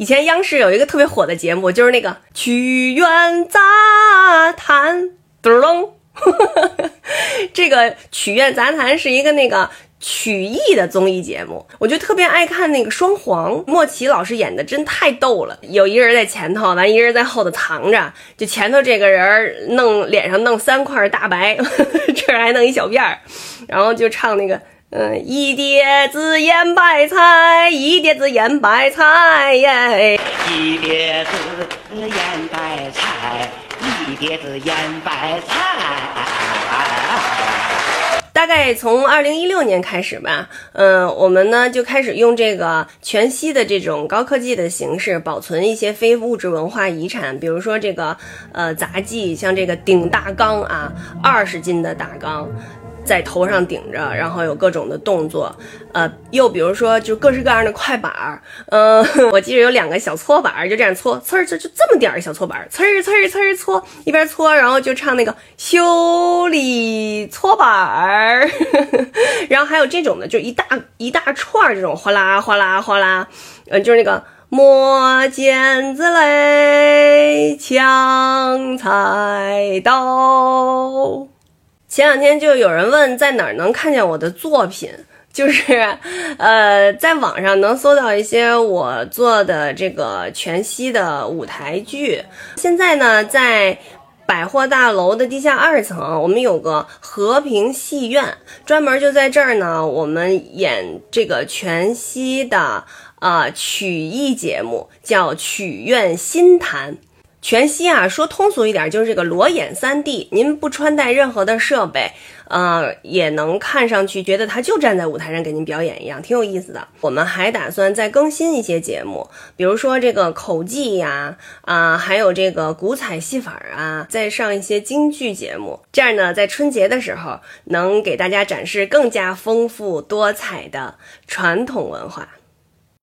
以前央视有一个特别火的节目，就是那个曲苑杂谈，嘟咚。这个曲苑杂谈是一个那个曲艺的综艺节目，我就特别爱看那个双簧，莫奇老师演的真太逗了。有一个人在前头，完一个人在后头藏着，就前头这个人弄脸上弄三块大白，这儿还弄一小辫儿，然后就唱那个。嗯，一碟子腌白菜，一碟子腌白菜耶，一碟子腌白菜，一碟子腌白菜。大概从二零一六年开始吧，嗯，我们呢就开始用这个全息的这种高科技的形式保存一些非物质文化遗产，比如说这个呃杂技，像这个顶大缸啊，二十斤的大缸。在头上顶着，然后有各种的动作，呃，又比如说就各式各样的快板儿，嗯，我记得有两个小搓板儿，就这样搓，呲儿就就这么点儿小搓板儿，呲儿呲儿呲儿搓，一边搓，然后就唱那个修理搓板儿，然后还有这种的，就一大一大串儿这种哗啦哗啦哗啦，嗯，就是那个磨剪子嘞，抢菜刀。前两天就有人问在哪儿能看见我的作品，就是，呃，在网上能搜到一些我做的这个全息的舞台剧。现在呢，在百货大楼的地下二层，我们有个和平戏院，专门就在这儿呢，我们演这个全息的啊曲艺节目，叫曲苑新谈。全息啊，说通俗一点，就是这个裸眼 3D，您不穿戴任何的设备，呃，也能看上去觉得他就站在舞台上给您表演一样，挺有意思的。我们还打算再更新一些节目，比如说这个口技呀，啊，还有这个古彩戏法啊，再上一些京剧节目，这样呢，在春节的时候能给大家展示更加丰富多彩的传统文化。